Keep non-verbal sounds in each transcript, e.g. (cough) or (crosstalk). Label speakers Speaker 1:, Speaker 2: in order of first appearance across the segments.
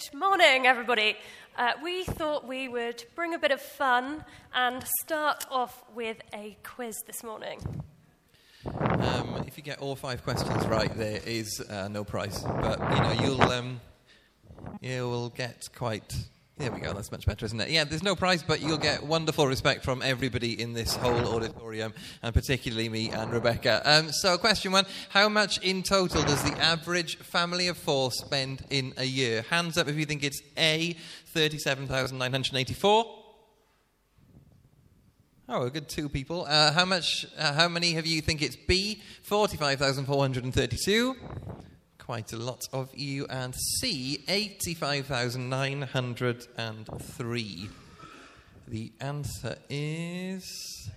Speaker 1: Good morning, everybody. Uh, we thought we would bring a bit of fun and start off with a quiz this morning.
Speaker 2: Um, if you get all five questions right, there is uh, no prize. But you know, you'll um, you'll get quite. There we go. That's much better, isn't it? Yeah, there's no prize, but you'll get wonderful respect from everybody in this whole auditorium, and particularly me and Rebecca. Um, so, question one How much in total does the average family of four spend in a year? Hands up if you think it's A, 37,984. Oh, a good two people. Uh, how much? Uh, how many of you think it's B, 45,432? Quite a lot of you. And C, eighty-five thousand nine hundred and three. The answer is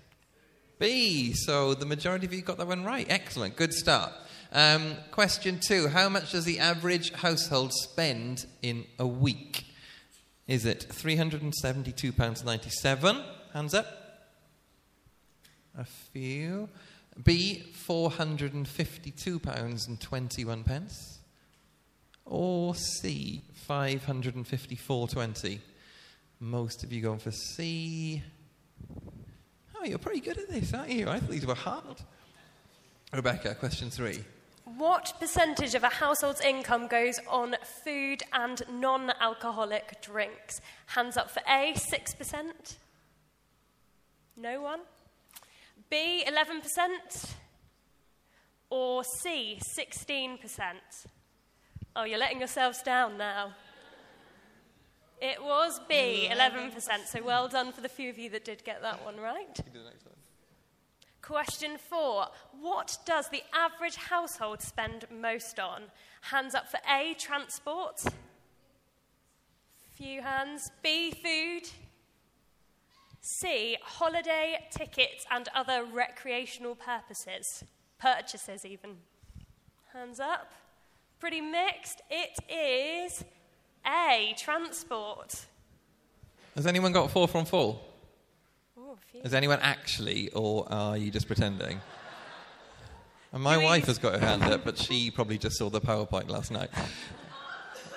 Speaker 2: B. So the majority of you got that one right. Excellent. Good start. Um, question two: How much does the average household spend in a week? Is it three hundred and seventy-two pounds ninety-seven? Hands up. A few. B, £452 and 21 pence. Or C, 554.20. Most of you going for C. Oh, you're pretty good at this, aren't you? I thought these were hard. Rebecca, question three.
Speaker 1: What percentage of a household's income goes on food and non alcoholic drinks? Hands up for A, 6%. No one? B, 11%? Or C, 16%? Oh, you're letting yourselves down now. It was B, 11%. So well done for the few of you that did get that one right. Question four What does the average household spend most on? Hands up for A, transport. Few hands. B, food. C, holiday tickets and other recreational purposes, purchases even. Hands up. Pretty mixed. It is A, transport.
Speaker 2: Has anyone got four from four?
Speaker 1: Ooh.
Speaker 2: Has anyone actually, or are you just pretending? (laughs) And my
Speaker 1: we-
Speaker 2: wife has got her hand up, but she probably just saw the PowerPoint last night.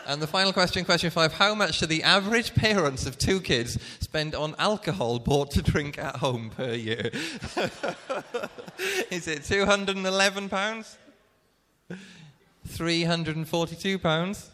Speaker 2: And the final question, question five How much do the average parents of two kids spend on alcohol bought to drink at home per year? (laughs) Is it £211? £342?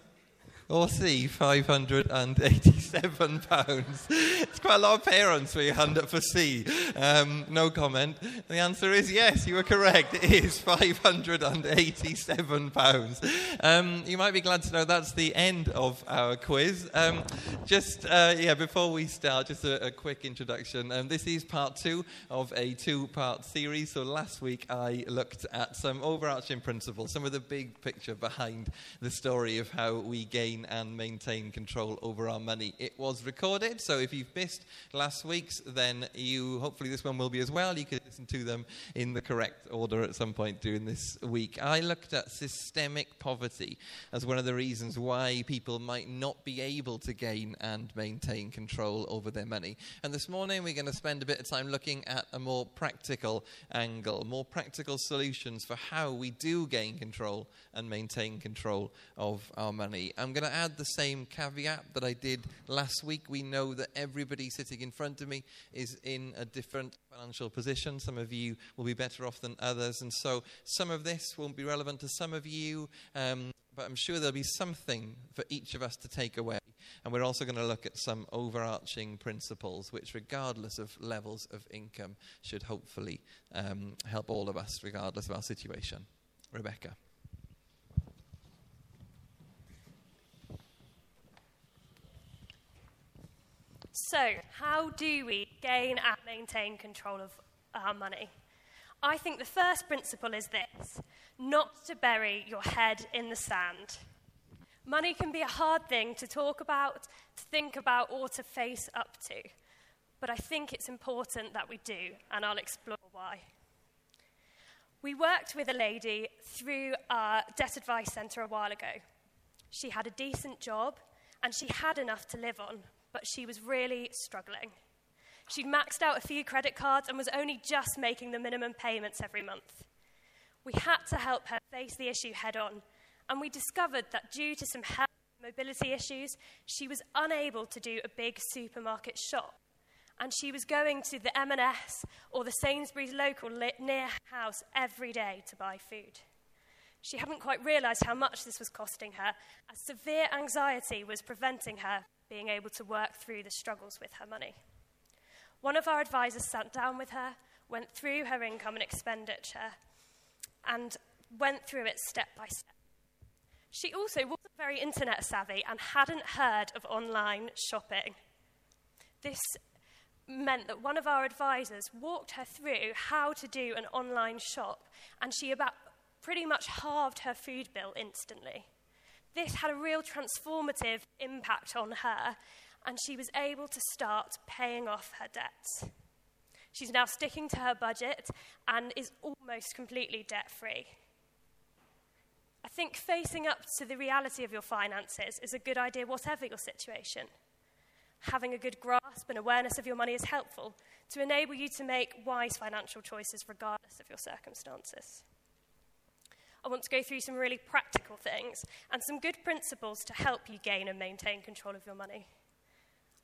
Speaker 2: Or C, £587. (laughs) It's quite a lot of parents for your hand up for C. Um, no comment. The answer is yes, you were correct. It is £587. Um, you might be glad to know that's the end of our quiz. Um, just, uh, yeah, before we start, just a, a quick introduction. Um, this is part two of a two part series. So last week I looked at some overarching principles, some of the big picture behind the story of how we gain and maintain control over our money. It was recorded, so if you've missed last week's, then you hopefully this one will be as well. You can listen to them in the correct order at some point during this week. I looked at systemic poverty as one of the reasons why people might not be able to gain and maintain control over their money. And this morning we're going to spend a bit of time looking at a more practical angle, more practical solutions for how we do gain control and maintain control of our money. I'm going to add the same caveat that I did last week. We know that everybody sitting in front of me is in a different financial position. Some of you will be better off than others. And so some of this won't be relevant to some of you. Um, but I'm sure there'll be something for each of us to take away. And we're also going to look at some overarching principles, which, regardless of levels of income, should hopefully um, help all of us, regardless of our situation. Rebecca.
Speaker 1: So, how do we gain and maintain control of our money? I think the first principle is this not to bury your head in the sand. Money can be a hard thing to talk about, to think about, or to face up to. But I think it's important that we do, and I'll explore why. We worked with a lady through our debt advice centre a while ago. She had a decent job and she had enough to live on, but she was really struggling. She'd maxed out a few credit cards and was only just making the minimum payments every month. We had to help her face the issue head on, and we discovered that due to some help mobility issues, she was unable to do a big supermarket shop. And she was going to the M&S or the Sainsbury's local near house every day to buy food. She hadn't quite realized how much this was costing her, as severe anxiety was preventing her being able to work through the struggles with her money. One of our advisors sat down with her, went through her income and expenditure, and went through it step by step. She also wasn't very internet savvy and hadn't heard of online shopping. This meant that one of our advisors walked her through how to do an online shop, and she about pretty much halved her food bill instantly. This had a real transformative impact on her, and she was able to start paying off her debts. She's now sticking to her budget and is almost completely debt free. I think facing up to the reality of your finances is a good idea, whatever your situation. Having a good grasp and awareness of your money is helpful to enable you to make wise financial choices regardless of your circumstances. I want to go through some really practical things and some good principles to help you gain and maintain control of your money.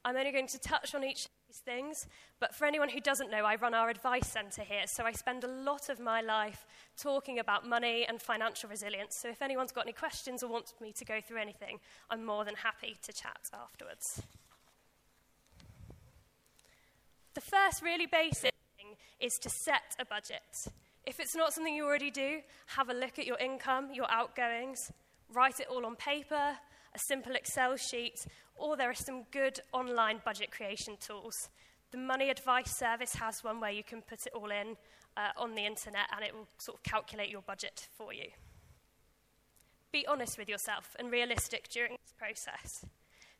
Speaker 1: I'm only going to touch on each of these things, but for anyone who doesn't know, I run our advice centre here, so I spend a lot of my life talking about money and financial resilience. So if anyone's got any questions or wants me to go through anything, I'm more than happy to chat afterwards. The first really basic thing is to set a budget. If it's not something you already do, have a look at your income, your outgoings, write it all on paper, a simple Excel sheet, or there are some good online budget creation tools. The Money Advice Service has one where you can put it all in uh, on the internet and it will sort of calculate your budget for you. Be honest with yourself and realistic during this process.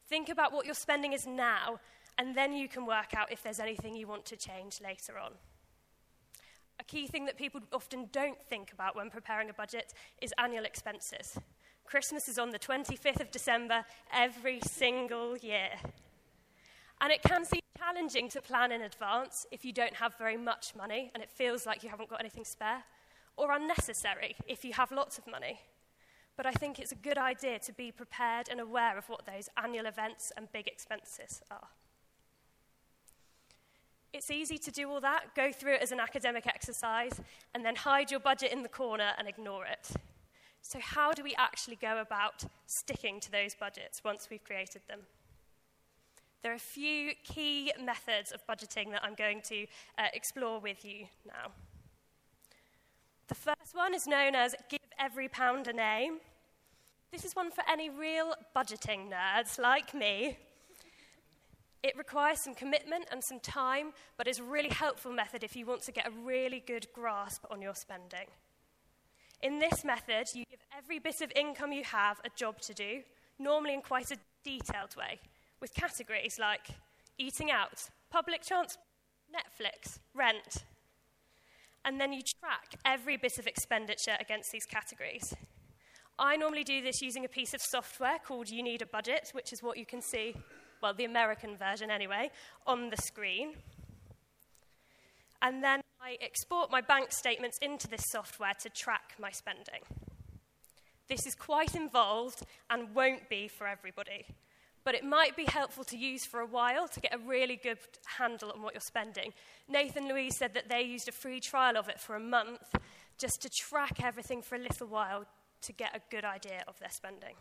Speaker 1: Think about what your spending is now, and then you can work out if there's anything you want to change later on. A key thing that people often don't think about when preparing a budget is annual expenses. Christmas is on the 25th of December every single year. And it can seem challenging to plan in advance if you don't have very much money and it feels like you haven't got anything spare, or unnecessary if you have lots of money. But I think it's a good idea to be prepared and aware of what those annual events and big expenses are. It's easy to do all that, go through it as an academic exercise, and then hide your budget in the corner and ignore it. So, how do we actually go about sticking to those budgets once we've created them? There are a few key methods of budgeting that I'm going to uh, explore with you now. The first one is known as Give Every Pound a Name. This is one for any real budgeting nerds like me. It requires some commitment and some time, but it's a really helpful method if you want to get a really good grasp on your spending. In this method, you give every bit of income you have a job to do, normally in quite a detailed way, with categories like eating out, public transport, Netflix, rent. And then you track every bit of expenditure against these categories. I normally do this using a piece of software called You Need a Budget, which is what you can see, well, the American version anyway, on the screen. And then I export my bank statements into this software to track my spending. This is quite involved and won't be for everybody, but it might be helpful to use for a while to get a really good handle on what you're spending. Nathan Louise said that they used a free trial of it for a month just to track everything for a little while to get a good idea of their spending.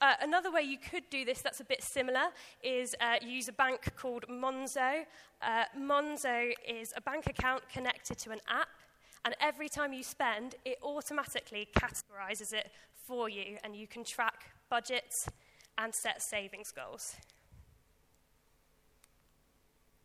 Speaker 1: Uh, another way you could do this that's a bit similar is uh, use a bank called Monzo. Uh, Monzo is a bank account connected to an app, and every time you spend, it automatically categorizes it for you, and you can track budgets and set savings goals.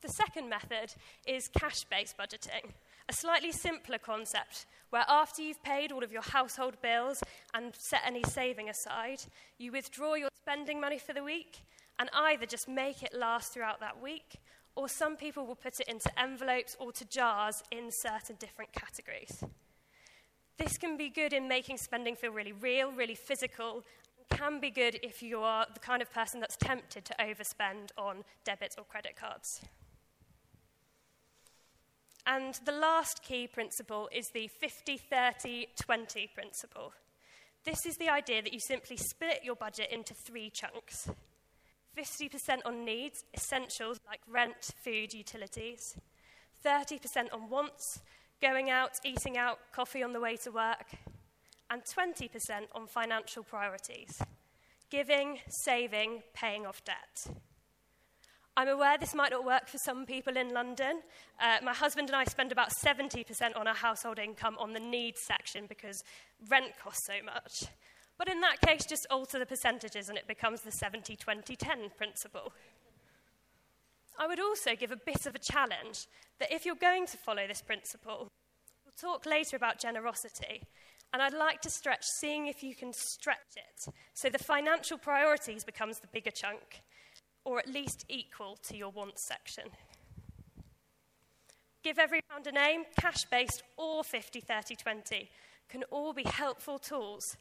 Speaker 1: The second method is cash based budgeting a slightly simpler concept where after you've paid all of your household bills and set any saving aside, you withdraw your spending money for the week and either just make it last throughout that week, or some people will put it into envelopes or to jars in certain different categories. This can be good in making spending feel really real, really physical, can be good if you are the kind of person that's tempted to overspend on debit or credit cards. And the last key principle is the 50 30 20 principle. This is the idea that you simply split your budget into three chunks 50% on needs, essentials like rent, food, utilities, 30% on wants, going out, eating out, coffee on the way to work, and 20% on financial priorities giving, saving, paying off debt. I'm aware this might not work for some people in London. Uh, my husband and I spend about 70% on our household income on the needs section because rent costs so much. But in that case, just alter the percentages and it becomes the 70 20 10 principle. I would also give a bit of a challenge that if you're going to follow this principle, we'll talk later about generosity, and I'd like to stretch, seeing if you can stretch it so the financial priorities becomes the bigger chunk, or at least equal to your wants section. Give every pound a name, cash based or 50, 30, 20, can all be helpful tools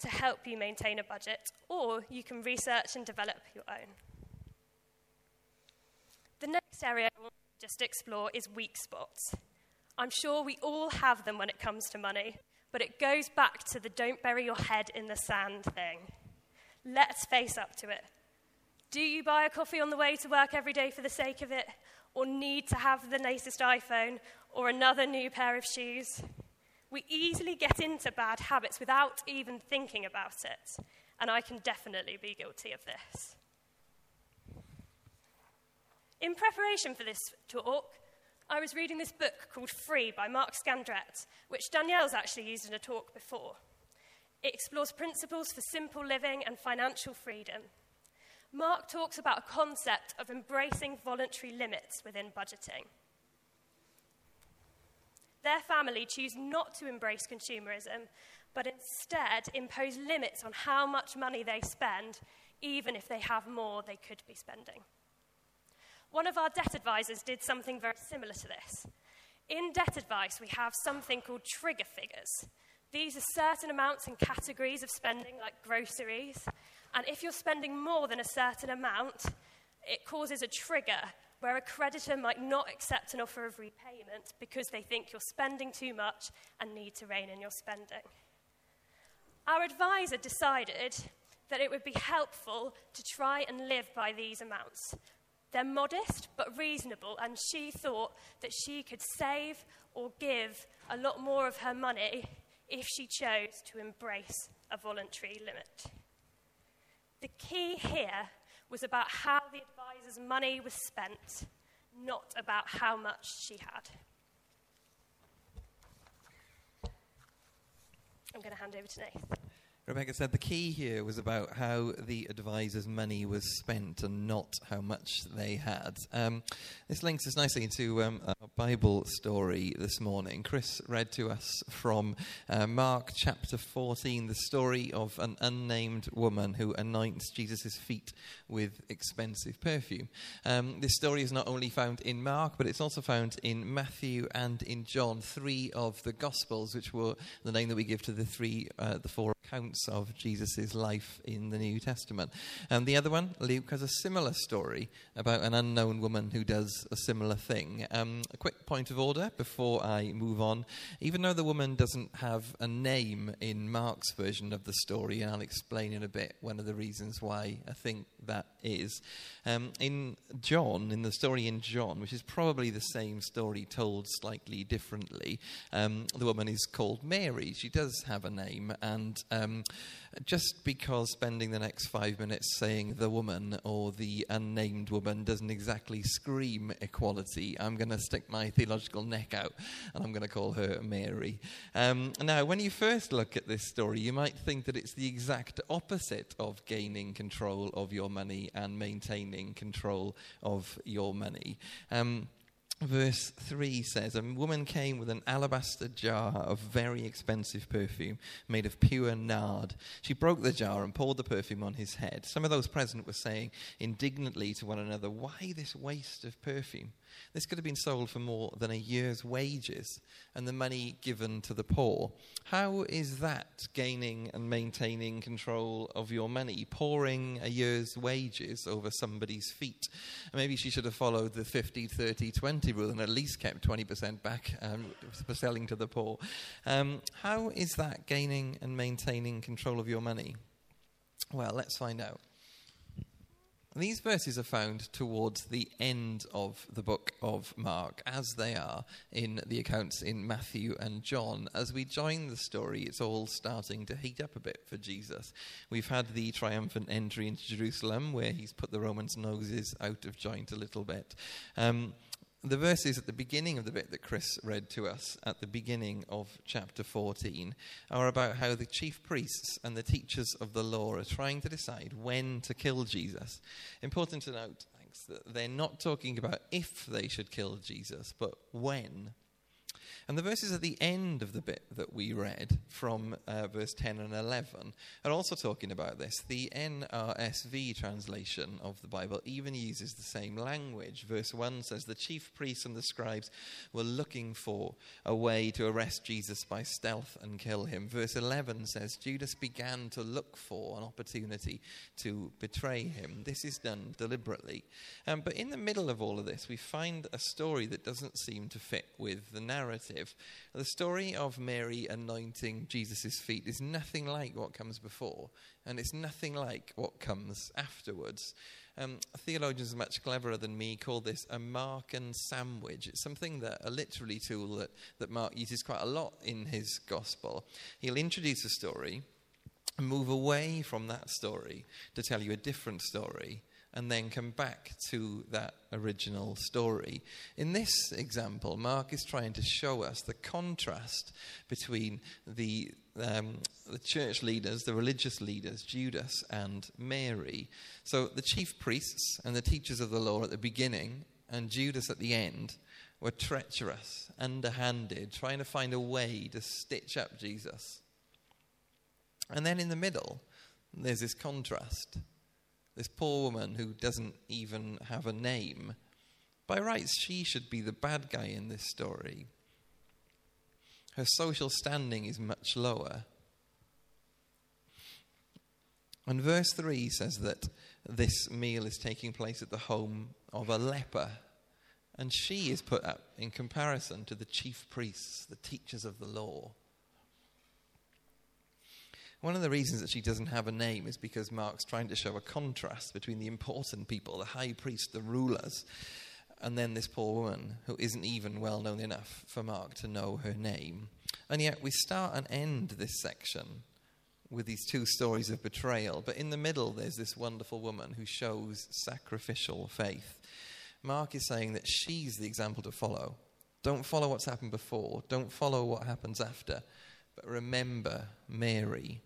Speaker 1: to help you maintain a budget, or you can research and develop your own. The next area I want to just explore is weak spots. I'm sure we all have them when it comes to money, but it goes back to the don't bury your head in the sand thing. Let's face up to it. Do you buy a coffee on the way to work every day for the sake of it, or need to have the latest iPhone or another new pair of shoes? We easily get into bad habits without even thinking about it, and I can definitely be guilty of this. In preparation for this talk, I was reading this book called Free by Mark Scandrette, which Danielle's actually used in a talk before. It explores principles for simple living and financial freedom. Mark talks about a concept of embracing voluntary limits within budgeting. Their family choose not to embrace consumerism, but instead impose limits on how much money they spend, even if they have more they could be spending. One of our debt advisors did something very similar to this. In debt advice, we have something called trigger figures. These are certain amounts and categories of spending, like groceries. And if you're spending more than a certain amount, it causes a trigger where a creditor might not accept an offer of repayment because they think you're spending too much and need to rein in your spending. Our advisor decided that it would be helpful to try and live by these amounts. They're modest but reasonable, and she thought that she could save or give a lot more of her money if she chose to embrace a voluntary limit. The key here was about how the advisor's money was spent, not about how much she had. I'm going to hand over to Nathan.
Speaker 2: Rebecca said the key here was about how the advisor's money was spent and not how much they had. Um, this links us nicely into um, a Bible story this morning. Chris read to us from uh, Mark chapter 14 the story of an unnamed woman who anoints Jesus' feet with expensive perfume. Um, this story is not only found in Mark, but it's also found in Matthew and in John, three of the Gospels, which were the name that we give to the three, uh, the four accounts of Jesus' life in the New Testament. And the other one, Luke, has a similar story about an unknown woman who does a similar thing. Um, a quick point of order before I move on. Even though the woman doesn't have a name in Mark's version of the story, and I'll explain in a bit one of the reasons why I think that is. Um, in John, in the story in John, which is probably the same story told slightly differently, um, the woman is called Mary. She does have a name, and um, just because spending the next five minutes saying the woman or the unnamed woman doesn't exactly scream equality, I'm going to stick my theological neck out and I'm going to call her Mary. Um, now, when you first look at this story, you might think that it's the exact opposite of gaining control of your money and maintaining control of your money. Um, verse 3 says A woman came with an alabaster jar of very expensive perfume made of pure nard. She broke the jar and poured the perfume on his head. Some of those present were saying indignantly to one another, Why this waste of perfume? This could have been sold for more than a year's wages and the money given to the poor. How is that gaining and maintaining control of your money? Pouring a year's wages over somebody's feet. Maybe she should have followed the 50, 30, 20 rule and at least kept 20% back um, for selling to the poor. Um, how is that gaining and maintaining control of your money? Well, let's find out. These verses are found towards the end of the book of Mark, as they are in the accounts in Matthew and John. As we join the story, it's all starting to heat up a bit for Jesus. We've had the triumphant entry into Jerusalem, where he's put the Romans' noses out of joint a little bit. Um, the verses at the beginning of the bit that Chris read to us at the beginning of chapter 14 are about how the chief priests and the teachers of the law are trying to decide when to kill Jesus. Important to note, thanks, that they're not talking about if they should kill Jesus, but when and the verses at the end of the bit that we read from uh, verse 10 and 11 are also talking about this. The NRSV translation of the Bible even uses the same language. Verse 1 says, The chief priests and the scribes were looking for a way to arrest Jesus by stealth and kill him. Verse 11 says, Judas began to look for an opportunity to betray him. This is done deliberately. Um, but in the middle of all of this, we find a story that doesn't seem to fit with the narrative The story of Mary anointing Jesus' feet is nothing like what comes before, and it's nothing like what comes afterwards. Um, theologians much cleverer than me call this a Markan sandwich. It's something that a literary tool that, that Mark uses quite a lot in his gospel. He'll introduce a story, move away from that story to tell you a different story, and then come back to that original story. In this example, Mark is trying to show us the contrast between the, um, the church leaders, the religious leaders, Judas and Mary. So the chief priests and the teachers of the law at the beginning, and Judas at the end, were treacherous, underhanded, trying to find a way to stitch up Jesus. And then in the middle, there's this contrast this poor woman who doesn't even have a name. By rights, she should be the bad guy in this story. Her social standing is much lower. And verse 3 says that this meal is taking place at the home of a leper. And she is put up in comparison to the chief priests, the teachers of the law. One of the reasons that she doesn't have a name is because Mark's trying to show a contrast between the important people, the high priest, the rulers, and then this poor woman who isn't even well known enough for Mark to know her name. And yet we start and end this section with these two stories of betrayal, but in the middle there's this wonderful woman who shows sacrificial faith. Mark is saying that she's the example to follow. Don't follow what's happened before, don't follow what happens after, but remember Mary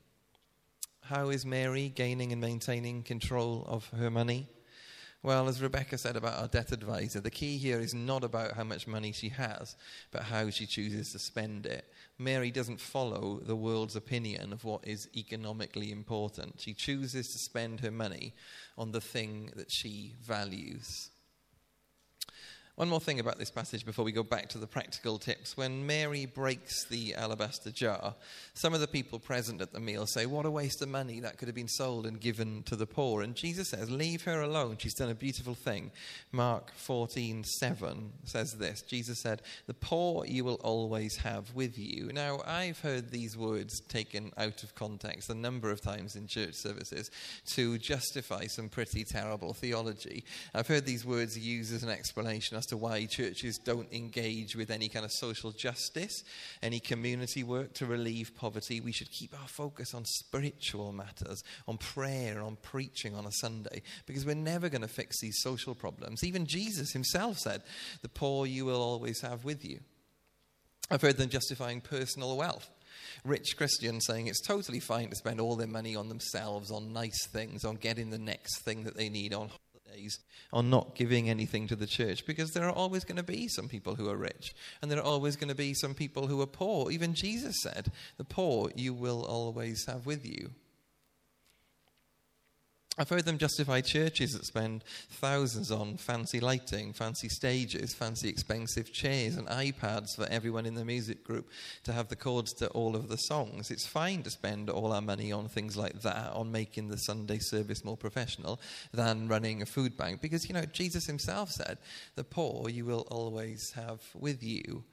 Speaker 2: how is Mary gaining and maintaining control of her money? Well, as Rebecca said about our debt advisor, the key here is not about how much money she has, but how she chooses to spend it. Mary doesn't follow the world's opinion of what is economically important. She chooses to spend her money on the thing that she values. One more thing about this passage before we go back to the practical tips. When Mary breaks the alabaster jar, some of the people present at the meal say, What a waste of money that could have been sold and given to the poor. And Jesus says, Leave her alone. She's done a beautiful thing. Mark 14 7 says this Jesus said, The poor you will always have with you. Now, I've heard these words taken out of context a number of times in church services to justify some pretty terrible theology. I've heard these words used as an explanation as to why churches don't engage with any kind of social justice, any community work to relieve poverty. We should keep our focus on spiritual matters, on prayer, on preaching on a Sunday, because we're never going to fix these social problems. Even Jesus himself said, The poor you will always have with you. I've heard them justifying personal wealth rich Christians saying it's totally fine to spend all their money on themselves, on nice things, on getting the next thing that they need, on days on not giving anything to the church because there are always going to be some people who are rich and there are always going to be some people who are poor. Even Jesus said, The poor you will always have with you. I've heard them justify churches that spend thousands on fancy lighting, fancy stages, fancy expensive chairs, and iPads for everyone in the music group to have the chords to all of the songs. It's fine to spend all our money on things like that, on making the Sunday service more professional, than running a food bank. Because, you know, Jesus himself said, The poor you will always have with you.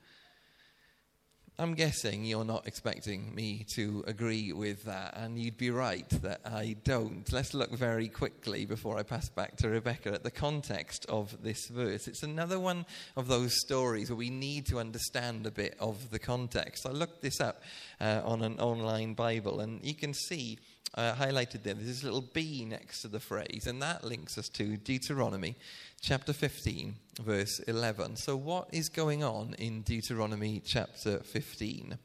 Speaker 2: I'm guessing you're not expecting me to agree with that, and you'd be right that I don't. Let's look very quickly before I pass back to Rebecca at the context of this verse. It's another one of those stories where we need to understand a bit of the context. I looked this up uh, on an online Bible, and you can see uh, highlighted there, there's this little B next to the phrase, and that links us to Deuteronomy chapter 15, verse 11. So, what is going on in Deuteronomy chapter 15?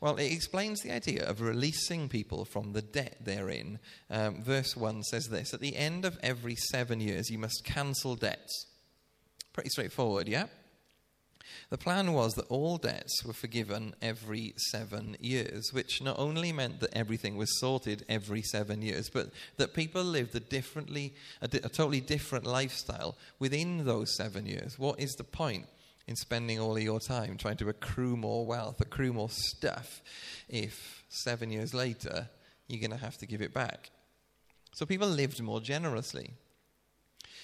Speaker 2: Well, it explains the idea of releasing people from the debt they're in. Um, verse 1 says this At the end of every seven years, you must cancel debts. Pretty straightforward, yeah? The plan was that all debts were forgiven every seven years, which not only meant that everything was sorted every seven years, but that people lived a differently, a, di- a totally different lifestyle within those seven years. What is the point? in spending all of your time trying to accrue more wealth, accrue more stuff, if seven years later you're going to have to give it back. So people lived more generously.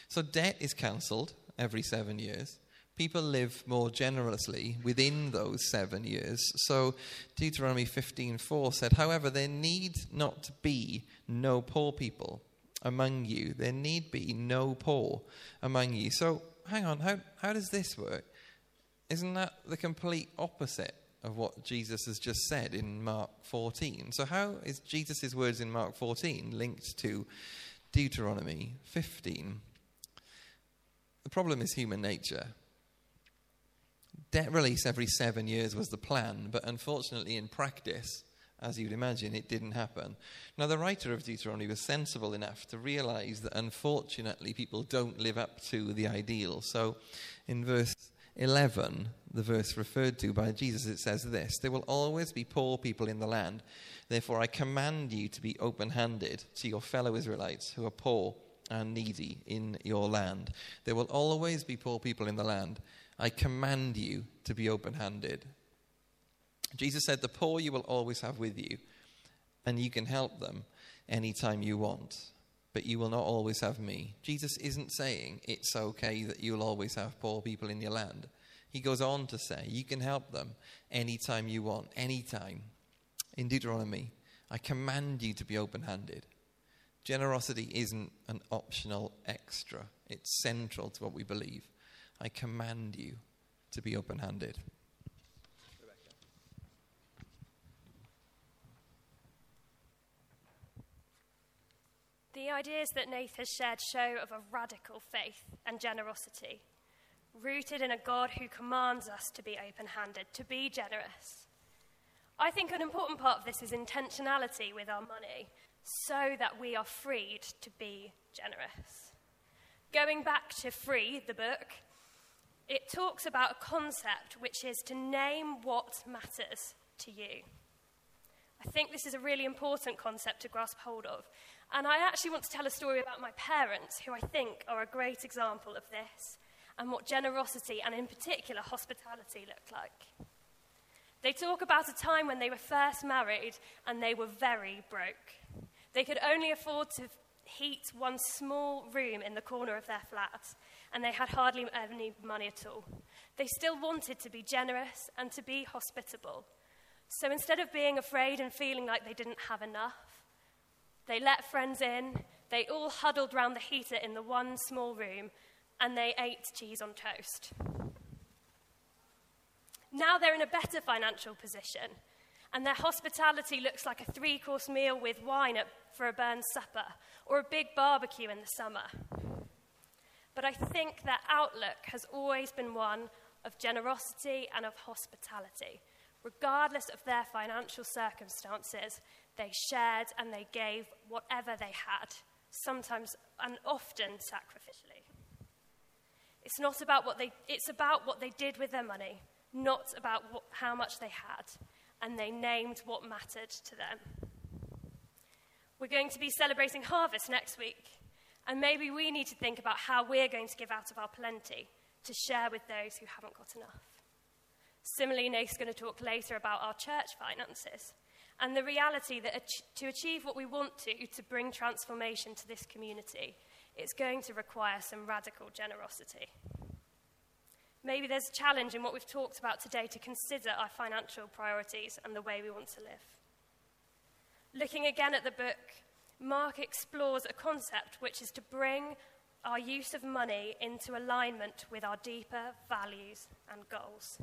Speaker 2: So debt is cancelled every seven years people live more generously within those seven years. So Deuteronomy 15:4 said, "However, there need not be no poor people among you. There need be no poor among you." So hang on, how how does this work? Isn't that the complete opposite of what Jesus has just said in Mark 14? So how is Jesus' words in Mark 14 linked to Deuteronomy 15? The problem is human nature debt release every seven years was the plan, but unfortunately, in practice, as you'd imagine, it didn't happen. Now, the writer of Deuteronomy was sensible enough to realize that unfortunately people don't live up to the ideal. So, in verse 11, the verse referred to by Jesus, it says this There will always be poor people in the land. Therefore, I command you to be open handed to your fellow Israelites who are poor and needy in your land. There will always be poor people in the land. I command you to be open handed. Jesus said, The poor you will always have with you, and you can help them anytime you want, but you will not always have me. Jesus isn't saying it's okay that you'll always have poor people in your land. He goes on to say, You can help them anytime you want, anytime. In Deuteronomy, I command you to be open handed. Generosity isn't an optional extra, it's central to what we believe. I command you to be open handed.
Speaker 1: The ideas that Nath has shared show of a radical faith and generosity, rooted in a God who commands us to be open handed, to be generous. I think an important part of this is intentionality with our money, so that we are freed to be generous. Going back to Free, the book, it talks about a concept which is to name what matters to you. I think this is a really important concept to grasp hold of. And I actually want to tell a story about my parents, who I think are a great example of this, and what generosity, and in particular hospitality, looked like. They talk about a time when they were first married and they were very broke. They could only afford to heat one small room in the corner of their flat, and they had hardly any money at all. They still wanted to be generous and to be hospitable. So instead of being afraid and feeling like they didn't have enough, they let friends in, they all huddled round the heater in the one small room, and they ate cheese on toast. Now they're in a better financial position, and their hospitality looks like a three course meal with wine at, for a Burns supper or a big barbecue in the summer. But I think their outlook has always been one of generosity and of hospitality. Regardless of their financial circumstances, they shared and they gave whatever they had, sometimes and often sacrificially. It's not about what they, it's about what they did with their money, not about what, how much they had, and they named what mattered to them. We're going to be celebrating harvest next week, and maybe we need to think about how we're going to give out of our plenty to share with those who haven't got enough. Similarly, Nate's going to talk later about our church finances and the reality that to achieve what we want to, to bring transformation to this community, it's going to require some radical generosity. Maybe there's a challenge in what we've talked about today to consider our financial priorities and the way we want to live. Looking again at the book, Mark explores a concept which is to bring our use of money into alignment with our deeper values and goals.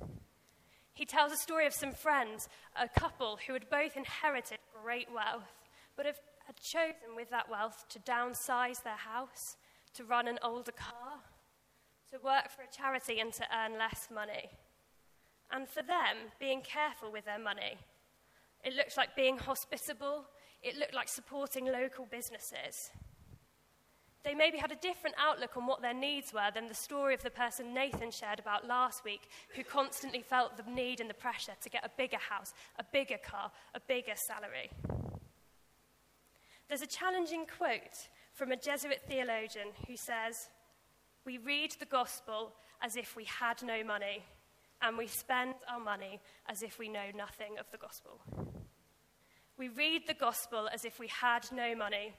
Speaker 1: He tells a story of some friends, a couple who had both inherited great wealth, but have, had chosen with that wealth to downsize their house, to run an older car, to work for a charity and to earn less money. And for them, being careful with their money. It looked like being hospitable, it looked like supporting local businesses. They maybe had a different outlook on what their needs were than the story of the person Nathan shared about last week, who constantly felt the need and the pressure to get a bigger house, a bigger car, a bigger salary. There's a challenging quote from a Jesuit theologian who says, we read the gospel as if we had no money, and we spend our money as if we know nothing of the gospel. We read the gospel as if we had no money,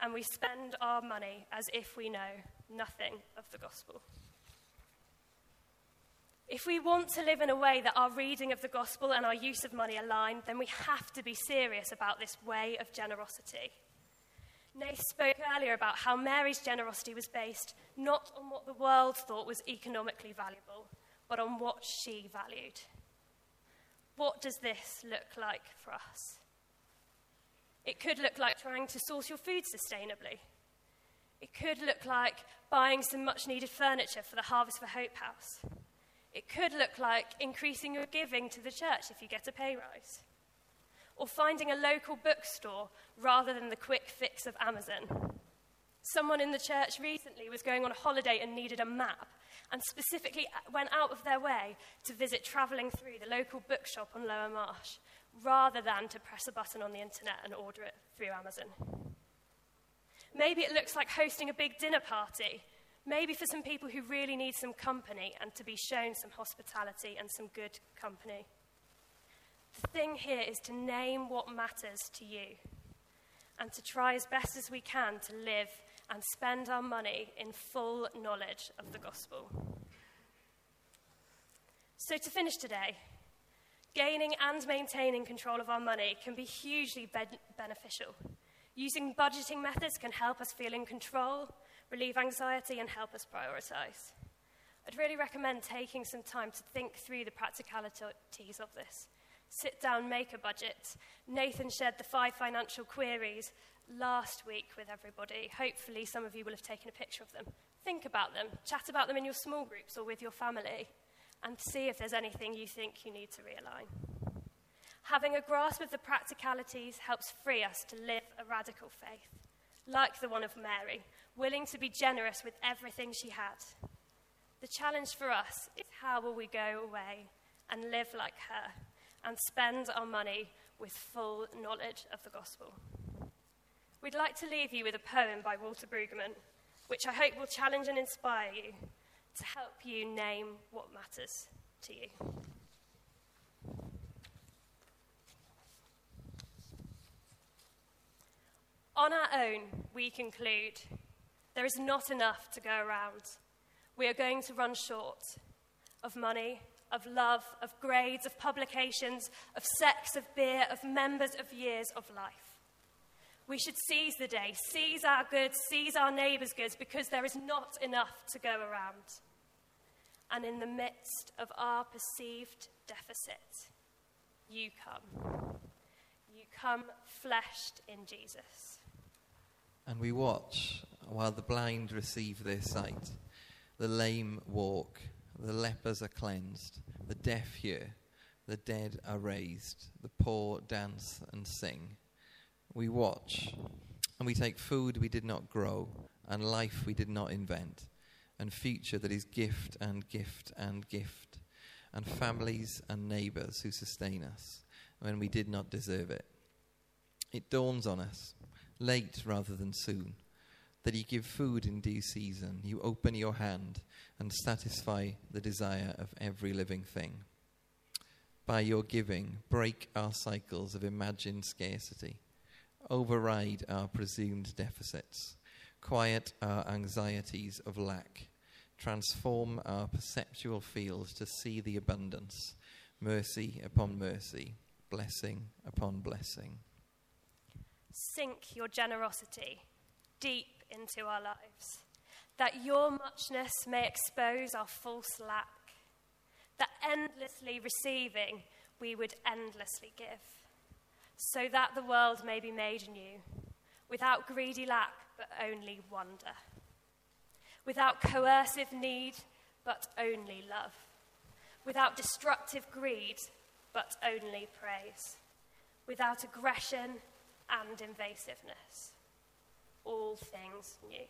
Speaker 1: and we spend our money as if we know nothing of the gospel. If we want to live in a way that our reading of the gospel and our use of money align, then we have to be serious about this way of generosity. Nath spoke earlier about how Mary's generosity was based not on what the world thought was economically valuable, but on what she valued. What does this look like for us? It could look like trying to source your food sustainably. It could look like buying some much needed furniture for the Harvest for Hope house. It could look like increasing your giving to the church if you get a pay rise or finding a local bookstore rather than the quick fix of Amazon. Someone in the church recently was going on a holiday and needed a map, and specifically went out of their way to visit travelling through the local bookshop on Lower Marsh, rather than to press a button on the internet and order it through Amazon. Maybe it looks like hosting a big dinner party, maybe for some people who really need some company and to be shown some hospitality and some good company. The thing here is to name what matters to you and to try as best as we can to live and spend our money in full knowledge of the gospel. So, to finish today, gaining and maintaining control of our money can be hugely be- beneficial. Using budgeting methods can help us feel in control, relieve anxiety, and help us prioritize. I'd really recommend taking some time to think through the practicalities of this sit down, make a budget. Nathan shared the five financial queries last week with everybody. Hopefully, some of you will have taken a picture of them. Think about them, chat about them in your small groups or with your family, and see if there's anything you think you need to realign. Having a grasp of the practicalities helps free us to live a radical faith, like the one of Mary, willing to be generous with everything she had. The challenge for us is how will we go away and live like her and spend our money with full knowledge of the gospel. We'd like to leave you with a poem by Walter Brueggemann, which I hope will challenge and inspire you to help you name what matters to you. On our own, we conclude there is not enough to go around. We are going to run short of money, of love, of grades, of publications, of sex, of beer, of members, of years of life. We should seize the day, seize our goods, seize our neighbours' goods, because there is not enough to go around. And in the midst of our perceived deficit, you come. You come fleshed in Jesus.
Speaker 2: And we watch while the blind receive their sight, the lame walk, the lepers are cleansed, the deaf hear, the dead are raised, the poor dance and sing. We watch, and we take food we did not grow, and life we did not invent, and future that is gift and gift and gift, and families and neighbours who sustain us when we did not deserve it. It dawns on us late rather than soon, that you give food in due season, you open your hand and satisfy the desire of every living thing. By your giving, break our cycles of imagined scarcity, override our presumed deficits, quiet our anxieties of lack, transform our perceptual fields to see the abundance, mercy upon mercy, blessing upon blessing.
Speaker 1: Sink your generosity deep into our lives, that your muchness may expose our false lack, that endlessly receiving we would endlessly give, so that the world may be made new, without greedy lack, but only wonder, without coercive need, but only love, without destructive greed, but only praise, without aggression and invasiveness. All things new.